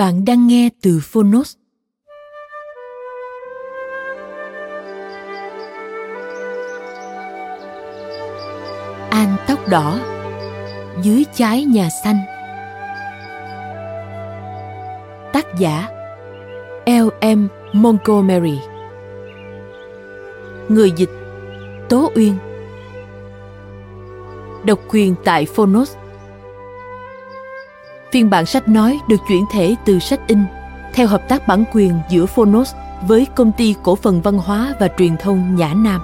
Bạn đang nghe từ Phonos. An tóc đỏ, dưới trái nhà xanh. Tác giả L.M. Montgomery Người dịch, Tố Uyên Độc quyền tại Phonos Phiên bản sách nói được chuyển thể từ sách in, theo hợp tác bản quyền giữa Phonos với công ty cổ phần văn hóa và truyền thông Nhã Nam.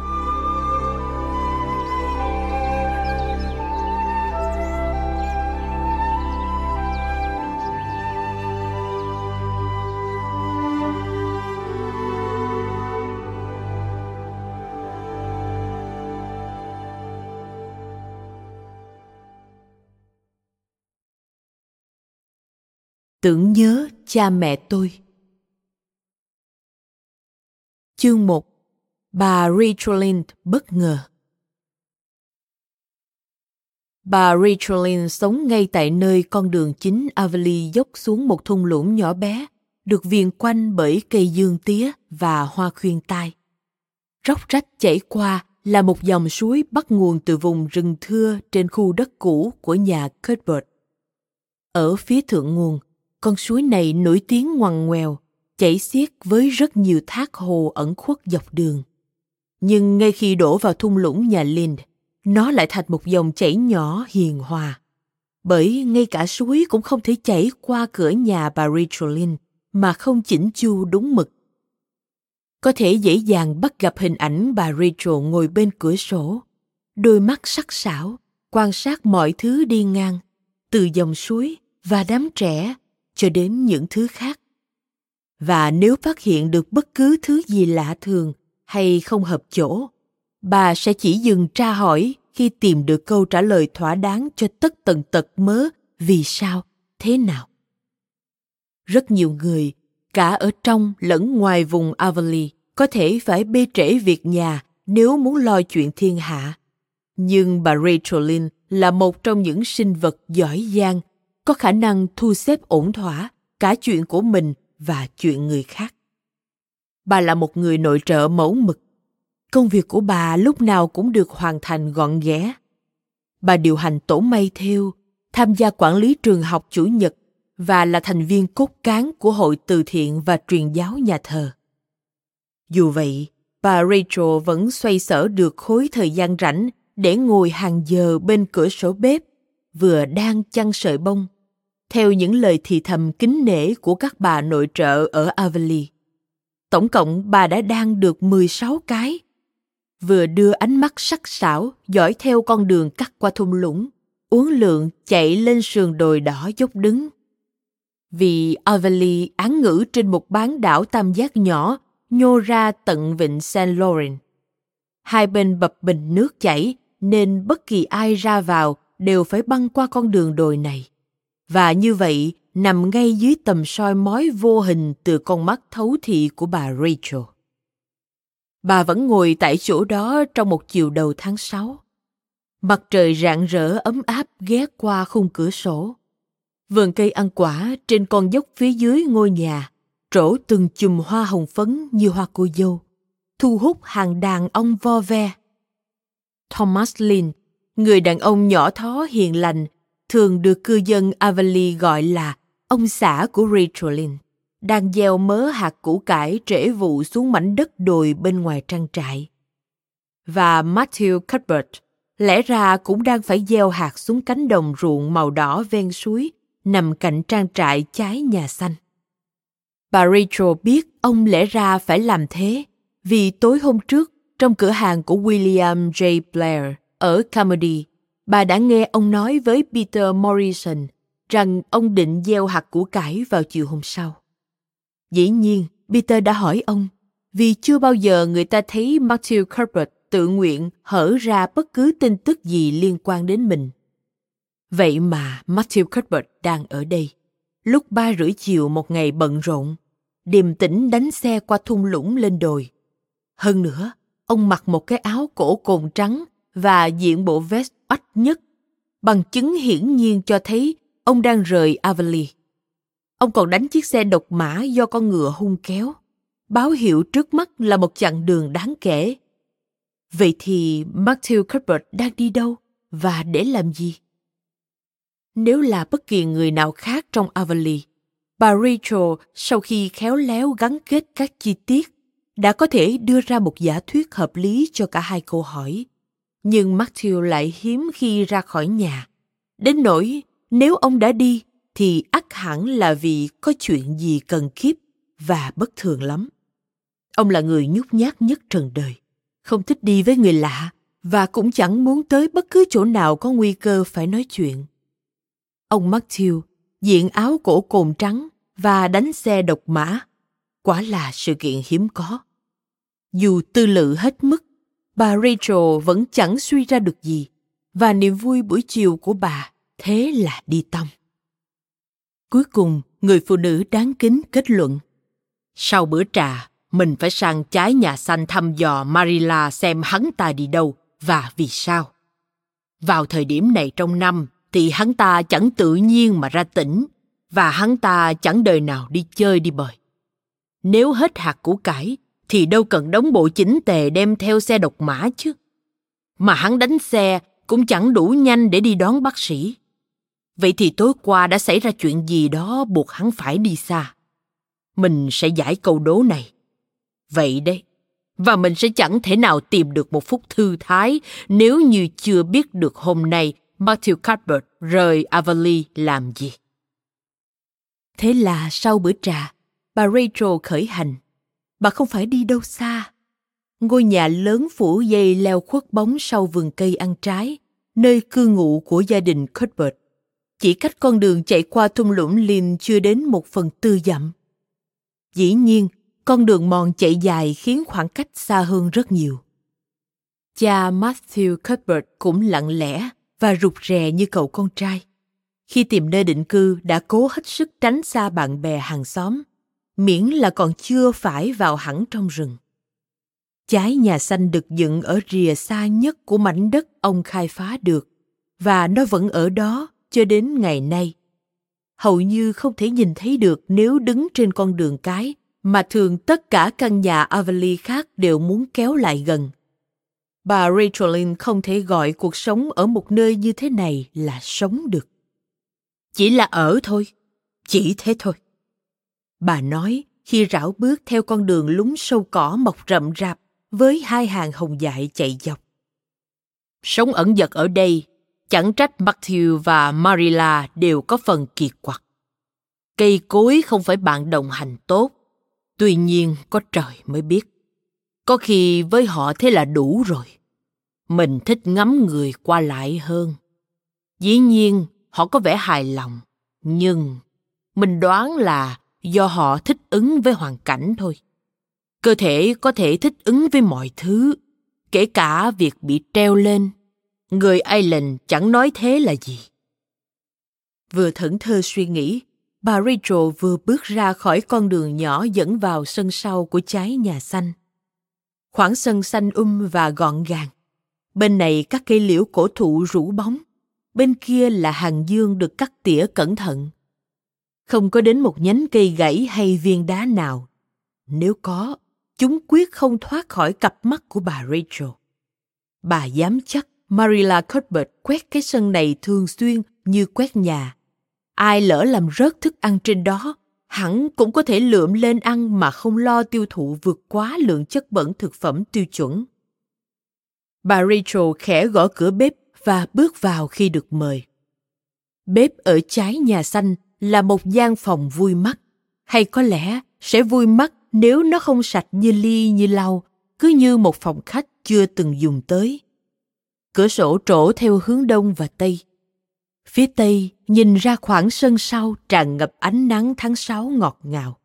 Tưởng nhớ cha mẹ tôi. Chương 1 Bà Rachel bất ngờ Bà Rachel sống ngay tại nơi con đường chính Avely dốc xuống một thung lũng nhỏ bé, được viền quanh bởi cây dương tía và hoa khuyên tai. Róc rách chảy qua là một dòng suối bắt nguồn từ vùng rừng thưa trên khu đất cũ của nhà Cuthbert. Ở phía thượng nguồn, con suối này nổi tiếng ngoằn ngoèo, chảy xiết với rất nhiều thác hồ ẩn khuất dọc đường. Nhưng ngay khi đổ vào thung lũng nhà Lind, nó lại thành một dòng chảy nhỏ hiền hòa. Bởi ngay cả suối cũng không thể chảy qua cửa nhà bà Rachel Lind mà không chỉnh chu đúng mực. Có thể dễ dàng bắt gặp hình ảnh bà Rachel ngồi bên cửa sổ, đôi mắt sắc sảo, quan sát mọi thứ đi ngang, từ dòng suối và đám trẻ cho đến những thứ khác và nếu phát hiện được bất cứ thứ gì lạ thường hay không hợp chỗ, bà sẽ chỉ dừng tra hỏi khi tìm được câu trả lời thỏa đáng cho tất tần tật mớ vì sao, thế nào rất nhiều người, cả ở trong lẫn ngoài vùng Avonlea có thể phải bê trễ việc nhà nếu muốn lo chuyện thiên hạ. Nhưng bà Rachel Lynn là một trong những sinh vật giỏi giang có khả năng thu xếp ổn thỏa cả chuyện của mình và chuyện người khác. Bà là một người nội trợ mẫu mực. Công việc của bà lúc nào cũng được hoàn thành gọn ghẽ. Bà điều hành tổ may theo, tham gia quản lý trường học chủ nhật và là thành viên cốt cán của hội từ thiện và truyền giáo nhà thờ. Dù vậy, bà rachel vẫn xoay sở được khối thời gian rảnh để ngồi hàng giờ bên cửa sổ bếp, vừa đang chăn sợi bông theo những lời thì thầm kính nể của các bà nội trợ ở Avely. Tổng cộng bà đã đang được 16 cái. Vừa đưa ánh mắt sắc sảo dõi theo con đường cắt qua thung lũng, uốn lượn chạy lên sườn đồi đỏ dốc đứng. Vì Avely án ngữ trên một bán đảo tam giác nhỏ nhô ra tận vịnh St. Lawrence. Hai bên bập bình nước chảy nên bất kỳ ai ra vào đều phải băng qua con đường đồi này và như vậy nằm ngay dưới tầm soi mói vô hình từ con mắt thấu thị của bà Rachel. Bà vẫn ngồi tại chỗ đó trong một chiều đầu tháng 6. Mặt trời rạng rỡ ấm áp ghé qua khung cửa sổ. Vườn cây ăn quả trên con dốc phía dưới ngôi nhà trổ từng chùm hoa hồng phấn như hoa cô dâu, thu hút hàng đàn ong vo ve. Thomas Lynn người đàn ông nhỏ thó hiền lành, thường được cư dân Avonlea gọi là ông xã của Rachel đang gieo mớ hạt củ cải trễ vụ xuống mảnh đất đồi bên ngoài trang trại. Và Matthew Cuthbert lẽ ra cũng đang phải gieo hạt xuống cánh đồng ruộng màu đỏ ven suối nằm cạnh trang trại trái nhà xanh. Bà Rachel biết ông lẽ ra phải làm thế vì tối hôm trước trong cửa hàng của William J. Blair ở Carmody, bà đã nghe ông nói với Peter Morrison rằng ông định gieo hạt củ cải vào chiều hôm sau. Dĩ nhiên, Peter đã hỏi ông, vì chưa bao giờ người ta thấy Matthew Cuthbert tự nguyện hở ra bất cứ tin tức gì liên quan đến mình. Vậy mà Matthew Cuthbert đang ở đây. Lúc ba rưỡi chiều một ngày bận rộn, điềm tĩnh đánh xe qua thung lũng lên đồi. Hơn nữa, ông mặc một cái áo cổ cồn trắng và diện bộ vest oách nhất, bằng chứng hiển nhiên cho thấy ông đang rời Avonlea. Ông còn đánh chiếc xe độc mã do con ngựa hung kéo. Báo hiệu trước mắt là một chặng đường đáng kể. Vậy thì Matthew Cuthbert đang đi đâu và để làm gì? Nếu là bất kỳ người nào khác trong Avonlea, bà Rachel sau khi khéo léo gắn kết các chi tiết đã có thể đưa ra một giả thuyết hợp lý cho cả hai câu hỏi. Nhưng Matthew lại hiếm khi ra khỏi nhà. Đến nỗi nếu ông đã đi thì ắt hẳn là vì có chuyện gì cần kiếp và bất thường lắm. Ông là người nhút nhát nhất trần đời, không thích đi với người lạ và cũng chẳng muốn tới bất cứ chỗ nào có nguy cơ phải nói chuyện. Ông Matthew diện áo cổ cồn trắng và đánh xe độc mã. Quả là sự kiện hiếm có. Dù tư lự hết mức, bà Rachel vẫn chẳng suy ra được gì và niềm vui buổi chiều của bà thế là đi tông. Cuối cùng, người phụ nữ đáng kính kết luận. Sau bữa trà, mình phải sang trái nhà xanh thăm dò Marilla xem hắn ta đi đâu và vì sao. Vào thời điểm này trong năm thì hắn ta chẳng tự nhiên mà ra tỉnh và hắn ta chẳng đời nào đi chơi đi bời. Nếu hết hạt củ cải thì đâu cần đóng bộ chính tề đem theo xe độc mã chứ. Mà hắn đánh xe cũng chẳng đủ nhanh để đi đón bác sĩ. Vậy thì tối qua đã xảy ra chuyện gì đó buộc hắn phải đi xa. Mình sẽ giải câu đố này. Vậy đấy. Và mình sẽ chẳng thể nào tìm được một phút thư thái nếu như chưa biết được hôm nay Matthew Cuthbert rời Avonlea làm gì. Thế là sau bữa trà, bà Rachel khởi hành. Bà không phải đi đâu xa. Ngôi nhà lớn phủ dây leo khuất bóng sau vườn cây ăn trái, nơi cư ngụ của gia đình Cuthbert chỉ cách con đường chạy qua thung lũng Lin chưa đến một phần tư dặm. Dĩ nhiên, con đường mòn chạy dài khiến khoảng cách xa hơn rất nhiều. Cha Matthew Cuthbert cũng lặng lẽ và rụt rè như cậu con trai. Khi tìm nơi định cư đã cố hết sức tránh xa bạn bè hàng xóm, miễn là còn chưa phải vào hẳn trong rừng. Trái nhà xanh được dựng ở rìa xa nhất của mảnh đất ông khai phá được, và nó vẫn ở đó cho đến ngày nay. Hầu như không thể nhìn thấy được nếu đứng trên con đường cái, mà thường tất cả căn nhà Avonlea khác đều muốn kéo lại gần. Bà Rachelin không thể gọi cuộc sống ở một nơi như thế này là sống được. Chỉ là ở thôi, chỉ thế thôi. Bà nói khi rảo bước theo con đường lúng sâu cỏ mọc rậm rạp với hai hàng hồng dại chạy dọc. Sống ẩn dật ở đây Chẳng trách Matthew và Marilla đều có phần kiệt quặc. Cây cối không phải bạn đồng hành tốt, tuy nhiên có trời mới biết. Có khi với họ thế là đủ rồi. Mình thích ngắm người qua lại hơn. Dĩ nhiên, họ có vẻ hài lòng, nhưng mình đoán là do họ thích ứng với hoàn cảnh thôi. Cơ thể có thể thích ứng với mọi thứ, kể cả việc bị treo lên Người Ireland chẳng nói thế là gì. Vừa thẫn thơ suy nghĩ, bà Rachel vừa bước ra khỏi con đường nhỏ dẫn vào sân sau của trái nhà xanh. Khoảng sân xanh um và gọn gàng. Bên này các cây liễu cổ thụ rủ bóng, bên kia là hàng dương được cắt tỉa cẩn thận. Không có đến một nhánh cây gãy hay viên đá nào. Nếu có, chúng quyết không thoát khỏi cặp mắt của bà Rachel. Bà dám chắc Marilla Cuthbert quét cái sân này thường xuyên như quét nhà. Ai lỡ làm rớt thức ăn trên đó, hẳn cũng có thể lượm lên ăn mà không lo tiêu thụ vượt quá lượng chất bẩn thực phẩm tiêu chuẩn. Bà Rachel khẽ gõ cửa bếp và bước vào khi được mời. Bếp ở trái nhà xanh là một gian phòng vui mắt, hay có lẽ sẽ vui mắt nếu nó không sạch như ly như lau, cứ như một phòng khách chưa từng dùng tới. Cửa sổ trổ theo hướng đông và tây. Phía tây nhìn ra khoảng sân sau tràn ngập ánh nắng tháng sáu ngọt ngào.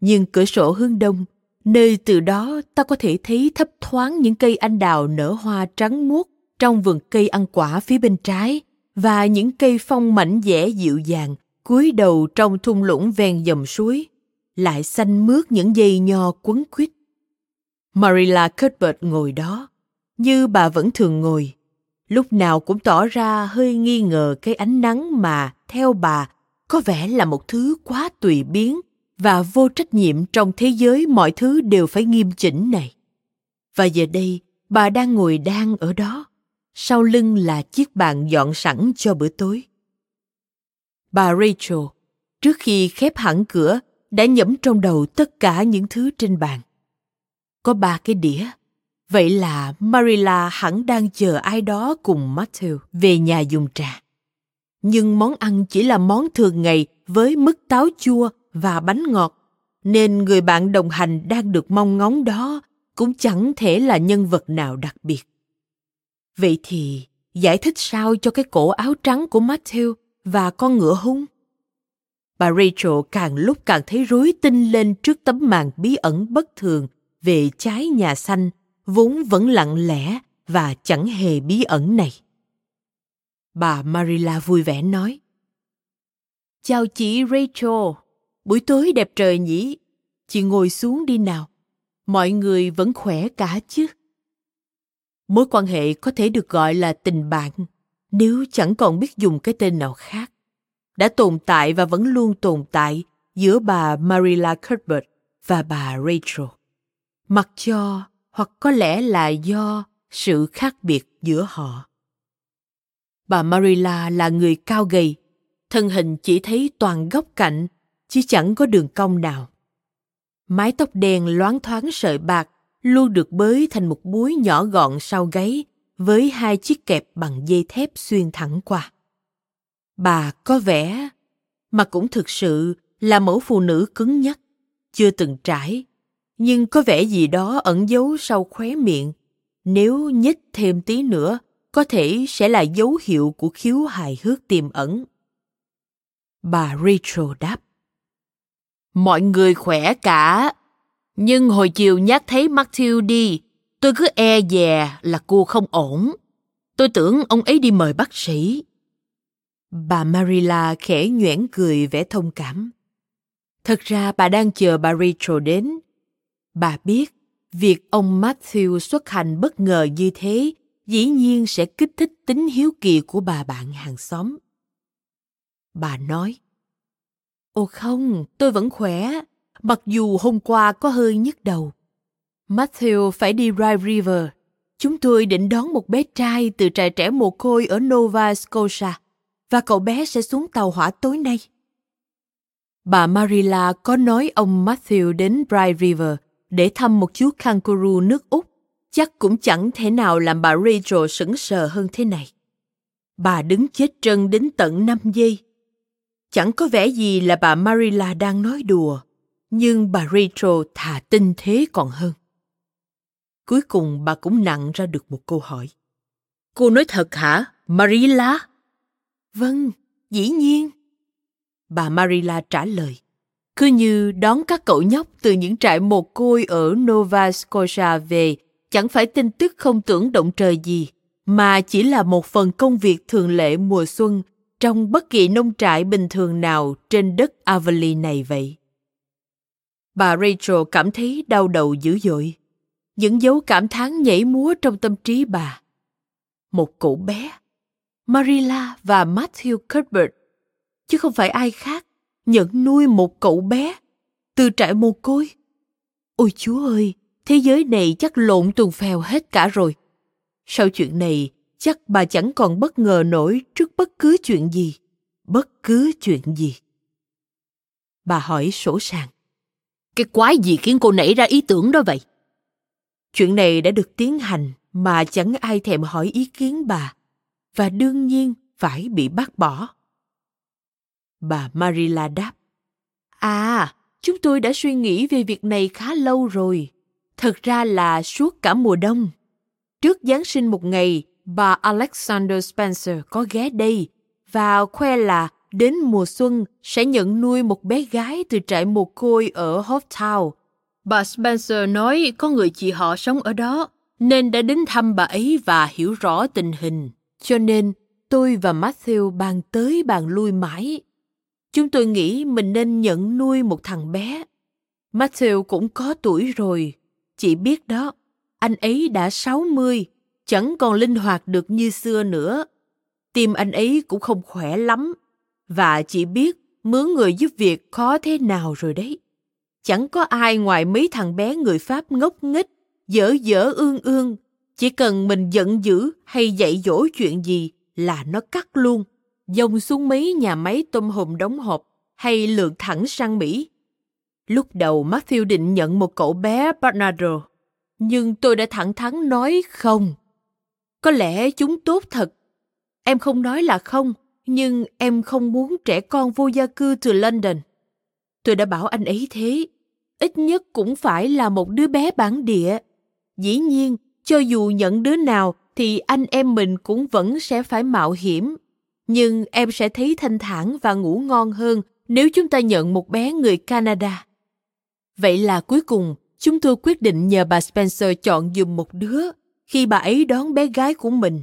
Nhưng cửa sổ hướng đông, nơi từ đó ta có thể thấy thấp thoáng những cây anh đào nở hoa trắng muốt trong vườn cây ăn quả phía bên trái và những cây phong mảnh dẻ dịu dàng cúi đầu trong thung lũng ven dòng suối, lại xanh mướt những dây nho quấn quýt. Marilla Cuthbert ngồi đó, như bà vẫn thường ngồi, lúc nào cũng tỏ ra hơi nghi ngờ cái ánh nắng mà, theo bà, có vẻ là một thứ quá tùy biến và vô trách nhiệm trong thế giới mọi thứ đều phải nghiêm chỉnh này. Và giờ đây, bà đang ngồi đang ở đó, sau lưng là chiếc bàn dọn sẵn cho bữa tối. Bà Rachel, trước khi khép hẳn cửa, đã nhẩm trong đầu tất cả những thứ trên bàn. Có ba cái đĩa. Vậy là Marilla hẳn đang chờ ai đó cùng Matthew về nhà dùng trà. Nhưng món ăn chỉ là món thường ngày với mứt táo chua và bánh ngọt, nên người bạn đồng hành đang được mong ngóng đó cũng chẳng thể là nhân vật nào đặc biệt. Vậy thì giải thích sao cho cái cổ áo trắng của Matthew và con ngựa hung? Bà Rachel càng lúc càng thấy rối tinh lên trước tấm màn bí ẩn bất thường về trái nhà xanh vốn vẫn lặng lẽ và chẳng hề bí ẩn này. Bà Marilla vui vẻ nói. Chào chị Rachel, buổi tối đẹp trời nhỉ? Chị ngồi xuống đi nào. Mọi người vẫn khỏe cả chứ? Mối quan hệ có thể được gọi là tình bạn nếu chẳng còn biết dùng cái tên nào khác. Đã tồn tại và vẫn luôn tồn tại giữa bà Marilla Cuthbert và bà Rachel. Mặc cho, hoặc có lẽ là do sự khác biệt giữa họ. Bà Marilla là người cao gầy, thân hình chỉ thấy toàn góc cạnh, chứ chẳng có đường cong nào. Mái tóc đen loáng thoáng sợi bạc luôn được bới thành một búi nhỏ gọn sau gáy với hai chiếc kẹp bằng dây thép xuyên thẳng qua. Bà có vẻ, mà cũng thực sự là mẫu phụ nữ cứng nhắc, chưa từng trải, nhưng có vẻ gì đó ẩn giấu sau khóe miệng. Nếu nhích thêm tí nữa, có thể sẽ là dấu hiệu của khiếu hài hước tiềm ẩn. Bà Rachel đáp. Mọi người khỏe cả, nhưng hồi chiều nhắc thấy Matthew đi, tôi cứ e dè là cô không ổn. Tôi tưởng ông ấy đi mời bác sĩ. Bà Marilla khẽ nhoẻn cười vẻ thông cảm. Thật ra bà đang chờ bà Rachel đến. Bà biết việc ông Matthew xuất hành bất ngờ như thế dĩ nhiên sẽ kích thích tính hiếu kỳ của bà bạn hàng xóm. Bà nói, Ồ không, tôi vẫn khỏe, mặc dù hôm qua có hơi nhức đầu. Matthew phải đi Rye River. Chúng tôi định đón một bé trai từ trại trẻ mồ côi ở Nova Scotia và cậu bé sẽ xuống tàu hỏa tối nay. Bà Marilla có nói ông Matthew đến Rye River để thăm một chú kangaroo nước Úc, chắc cũng chẳng thể nào làm bà Rachel sững sờ hơn thế này. Bà đứng chết trân đến tận 5 giây. Chẳng có vẻ gì là bà Marilla đang nói đùa, nhưng bà Rachel thà tin thế còn hơn. Cuối cùng bà cũng nặng ra được một câu hỏi. Cô nói thật hả, Marilla? Vâng, dĩ nhiên. Bà Marilla trả lời. Cứ như đón các cậu nhóc từ những trại mồ côi ở Nova Scotia về, chẳng phải tin tức không tưởng động trời gì, mà chỉ là một phần công việc thường lệ mùa xuân trong bất kỳ nông trại bình thường nào trên đất Avali này vậy. Bà Rachel cảm thấy đau đầu dữ dội. Những dấu cảm thán nhảy múa trong tâm trí bà. Một cậu bé Marilla và Matthew Cuthbert, chứ không phải ai khác, nhận nuôi một cậu bé từ trại mồ côi. Ôi chúa ơi, thế giới này chắc lộn tuần phèo hết cả rồi. Sau chuyện này, chắc bà chẳng còn bất ngờ nổi trước bất cứ chuyện gì bất cứ chuyện gì bà hỏi sổ sàng cái quái gì khiến cô nảy ra ý tưởng đó vậy chuyện này đã được tiến hành mà chẳng ai thèm hỏi ý kiến bà, và đương nhiên phải bị bác bỏ. Bà marilla đáp à chúng tôi đã suy nghĩ về việc này khá lâu rồi. Thật ra là suốt cả mùa đông. Trước giáng sinh một ngày, bà alexander spencer có ghé đây và khoe là đến mùa xuân sẽ nhận nuôi một bé gái từ trại mồ côi ở Hoptown. Bà Spencer nói có người chị họ sống ở đó, nên đã đến thăm bà ấy và hiểu rõ tình hình. Cho nên tôi và Matthew bàn tới bàn lui mãi. Chúng tôi nghĩ mình nên nhận nuôi một thằng bé. Matthew cũng có tuổi rồi. Chị biết đó, anh ấy đã 60, chẳng còn linh hoạt được như xưa nữa. Tim anh ấy cũng không khỏe lắm và chị biết mướn người giúp việc khó thế nào rồi đấy. Chẳng có ai ngoài mấy thằng bé người Pháp ngốc nghếch, dở dở ương ương. Chỉ cần mình giận dữ hay dạy dỗ chuyện gì là nó cắt luôn. Dông xuống mấy nhà máy tôm hùm đóng hộp hay lượn thẳng sang Mỹ. Lúc đầu Matthew định nhận một cậu bé Bernardo, nhưng tôi đã thẳng thắn nói không. Có lẽ chúng tốt thật. Em không nói là không, nhưng em không muốn trẻ con vô gia cư từ London. Tôi đã bảo anh ấy thế. Ít nhất cũng phải là một đứa bé bản địa. Dĩ nhiên, cho dù nhận đứa nào thì anh em mình cũng vẫn sẽ phải mạo hiểm. Nhưng em sẽ thấy thanh thản và ngủ ngon hơn nếu chúng ta nhận một bé người Canada. Vậy là cuối cùng, chúng tôi quyết định nhờ bà Spencer chọn dùm một đứa khi bà ấy đón bé gái của mình.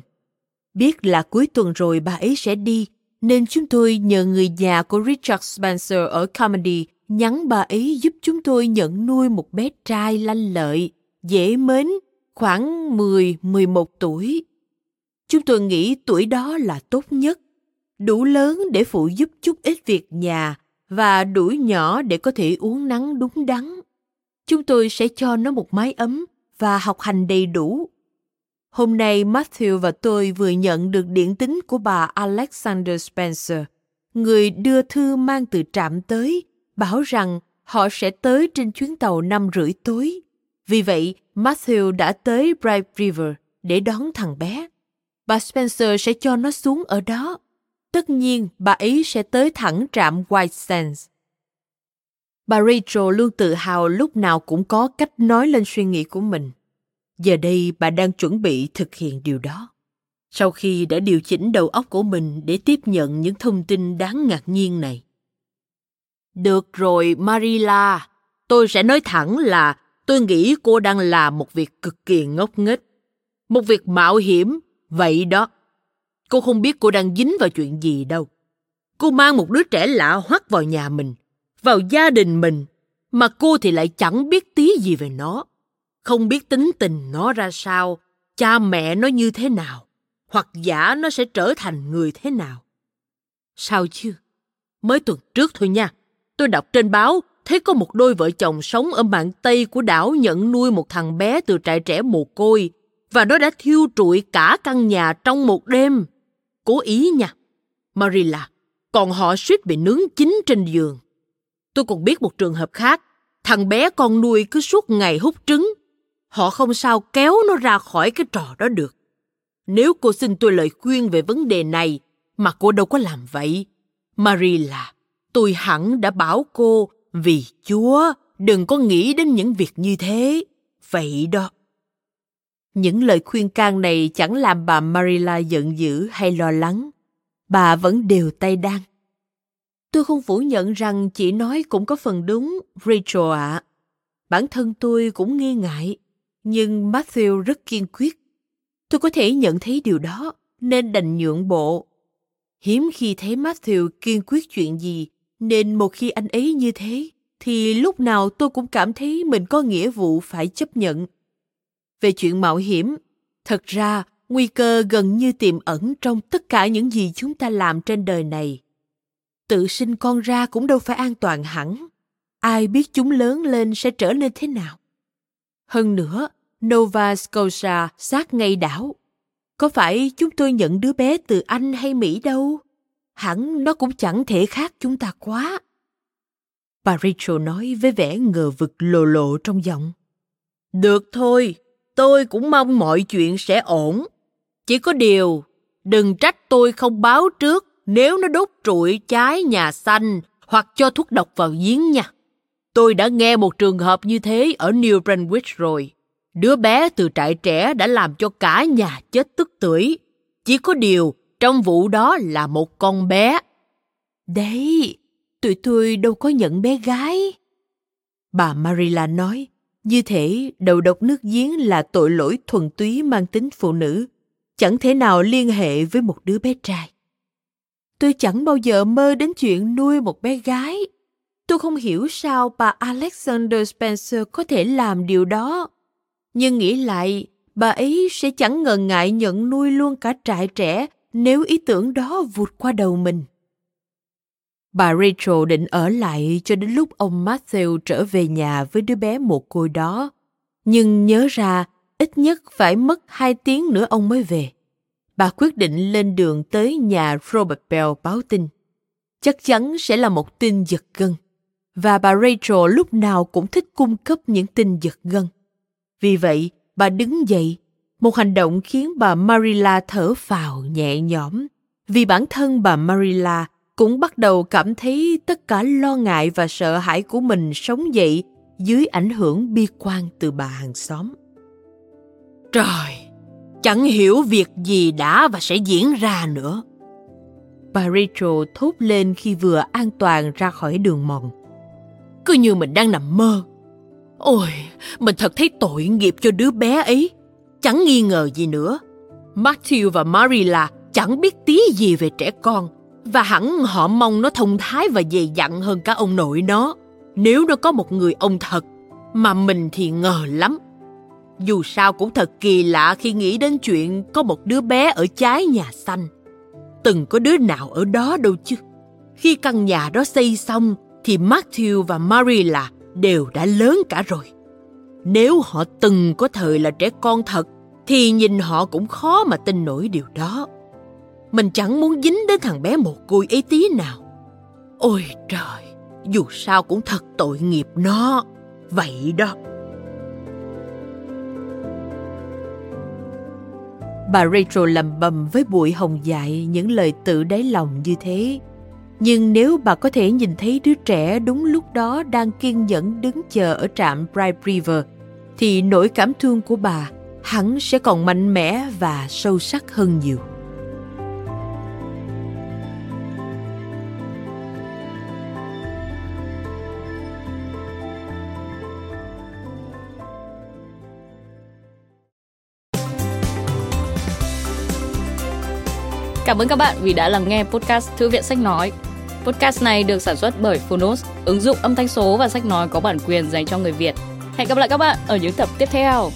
Biết là cuối tuần rồi bà ấy sẽ đi, nên chúng tôi nhờ người nhà của Richard Spencer ở Comedy nhắn bà ấy giúp chúng tôi nhận nuôi một bé trai lanh lợi, dễ mến, khoảng 10-11 tuổi. Chúng tôi nghĩ tuổi đó là tốt nhất, đủ lớn để phụ giúp chút ít việc nhà và đủ nhỏ để có thể uống nắng đúng đắn. Chúng tôi sẽ cho nó một mái ấm và học hành đầy đủ Hôm nay Matthew và tôi vừa nhận được điện tín của bà Alexander Spencer, người đưa thư mang từ trạm tới, bảo rằng họ sẽ tới trên chuyến tàu năm rưỡi tối. Vì vậy, Matthew đã tới Bright River để đón thằng bé. Bà Spencer sẽ cho nó xuống ở đó. Tất nhiên, bà ấy sẽ tới thẳng trạm White Sands. Bà Rachel luôn tự hào lúc nào cũng có cách nói lên suy nghĩ của mình. Giờ đây bà đang chuẩn bị thực hiện điều đó. Sau khi đã điều chỉnh đầu óc của mình để tiếp nhận những thông tin đáng ngạc nhiên này. Được rồi, Marila, tôi sẽ nói thẳng là tôi nghĩ cô đang làm một việc cực kỳ ngốc nghếch. Một việc mạo hiểm, vậy đó. Cô không biết cô đang dính vào chuyện gì đâu. Cô mang một đứa trẻ lạ hoắc vào nhà mình, vào gia đình mình, mà cô thì lại chẳng biết tí gì về nó không biết tính tình nó ra sao, cha mẹ nó như thế nào, hoặc giả nó sẽ trở thành người thế nào. Sao chứ? Mới tuần trước thôi nha, tôi đọc trên báo thấy có một đôi vợ chồng sống ở mạng Tây của đảo nhận nuôi một thằng bé từ trại trẻ mồ côi và nó đã thiêu trụi cả căn nhà trong một đêm. Cố ý nha. Marilla, còn họ suýt bị nướng chín trên giường. Tôi còn biết một trường hợp khác, thằng bé con nuôi cứ suốt ngày hút trứng họ không sao kéo nó ra khỏi cái trò đó được. Nếu cô xin tôi lời khuyên về vấn đề này, mà cô đâu có làm vậy. Marilla, tôi hẳn đã bảo cô, vì Chúa, đừng có nghĩ đến những việc như thế. Vậy đó. Những lời khuyên can này chẳng làm bà Marilla giận dữ hay lo lắng. Bà vẫn đều tay đan. Tôi không phủ nhận rằng chị nói cũng có phần đúng, Rachel ạ. À. Bản thân tôi cũng nghi ngại nhưng Matthew rất kiên quyết. Tôi có thể nhận thấy điều đó, nên đành nhượng bộ. Hiếm khi thấy Matthew kiên quyết chuyện gì, nên một khi anh ấy như thế, thì lúc nào tôi cũng cảm thấy mình có nghĩa vụ phải chấp nhận. Về chuyện mạo hiểm, thật ra nguy cơ gần như tiềm ẩn trong tất cả những gì chúng ta làm trên đời này. Tự sinh con ra cũng đâu phải an toàn hẳn. Ai biết chúng lớn lên sẽ trở nên thế nào? Hơn nữa, Nova Scotia sát ngay đảo. Có phải chúng tôi nhận đứa bé từ Anh hay Mỹ đâu. Hẳn nó cũng chẳng thể khác chúng ta quá. Bà Rachel nói với vẻ ngờ vực lồ lộ trong giọng. Được thôi, tôi cũng mong mọi chuyện sẽ ổn. Chỉ có điều, đừng trách tôi không báo trước nếu nó đốt trụi trái nhà xanh hoặc cho thuốc độc vào giếng nha. Tôi đã nghe một trường hợp như thế ở New Brunswick rồi. Đứa bé từ trại trẻ đã làm cho cả nhà chết tức tưởi. Chỉ có điều, trong vụ đó là một con bé. Đấy, tụi tôi đâu có nhận bé gái. Bà Marilla nói, như thể đầu độc nước giếng là tội lỗi thuần túy mang tính phụ nữ, chẳng thể nào liên hệ với một đứa bé trai. Tôi chẳng bao giờ mơ đến chuyện nuôi một bé gái. Tôi không hiểu sao bà Alexander Spencer có thể làm điều đó. Nhưng nghĩ lại, bà ấy sẽ chẳng ngần ngại nhận nuôi luôn cả trại trẻ nếu ý tưởng đó vụt qua đầu mình. Bà Rachel định ở lại cho đến lúc ông Matthew trở về nhà với đứa bé mồ côi đó. Nhưng nhớ ra, ít nhất phải mất hai tiếng nữa ông mới về. Bà quyết định lên đường tới nhà Robert Bell báo tin. Chắc chắn sẽ là một tin giật gân. Và bà Rachel lúc nào cũng thích cung cấp những tin giật gân. Vì vậy, bà đứng dậy, một hành động khiến bà Marilla thở phào nhẹ nhõm. Vì bản thân bà Marilla cũng bắt đầu cảm thấy tất cả lo ngại và sợ hãi của mình sống dậy dưới ảnh hưởng bi quan từ bà hàng xóm. Trời, chẳng hiểu việc gì đã và sẽ diễn ra nữa. Bà Rachel thốt lên khi vừa an toàn ra khỏi đường mòn. Cứ như mình đang nằm mơ. Ôi, mình thật thấy tội nghiệp cho đứa bé ấy. Chẳng nghi ngờ gì nữa. Matthew và Marilla chẳng biết tí gì về trẻ con, và hẳn họ mong nó thông thái và dày dặn hơn cả ông nội nó. Nếu nó có một người ông thật, mà mình thì ngờ lắm. Dù sao cũng thật kỳ lạ khi nghĩ đến chuyện có một đứa bé ở trái nhà xanh. Từng có đứa nào ở đó đâu chứ? Khi căn nhà đó xây xong, thì Matthew và Marilla đều đã lớn cả rồi. Nếu họ từng có thời là trẻ con thật thì nhìn họ cũng khó mà tin nổi điều đó mình chẳng muốn dính đến thằng bé một côi ấy tí nào. Ôi trời, dù sao cũng thật tội nghiệp nó. Vậy đó. Bà Rachel lầm bầm với bụi hồng dại những lời tự đáy lòng như thế. Nhưng nếu bà có thể nhìn thấy đứa trẻ đúng lúc đó đang kiên nhẫn đứng chờ ở trạm Bright River, thì nỗi cảm thương của bà hẳn sẽ còn mạnh mẽ và sâu sắc hơn nhiều. Cảm ơn các bạn vì đã lắng nghe podcast Thư viện Sách Nói. Podcast này được sản xuất bởi Phonos, ứng dụng âm thanh số và sách nói có bản quyền dành cho người Việt. Hẹn gặp lại các bạn ở những tập tiếp theo.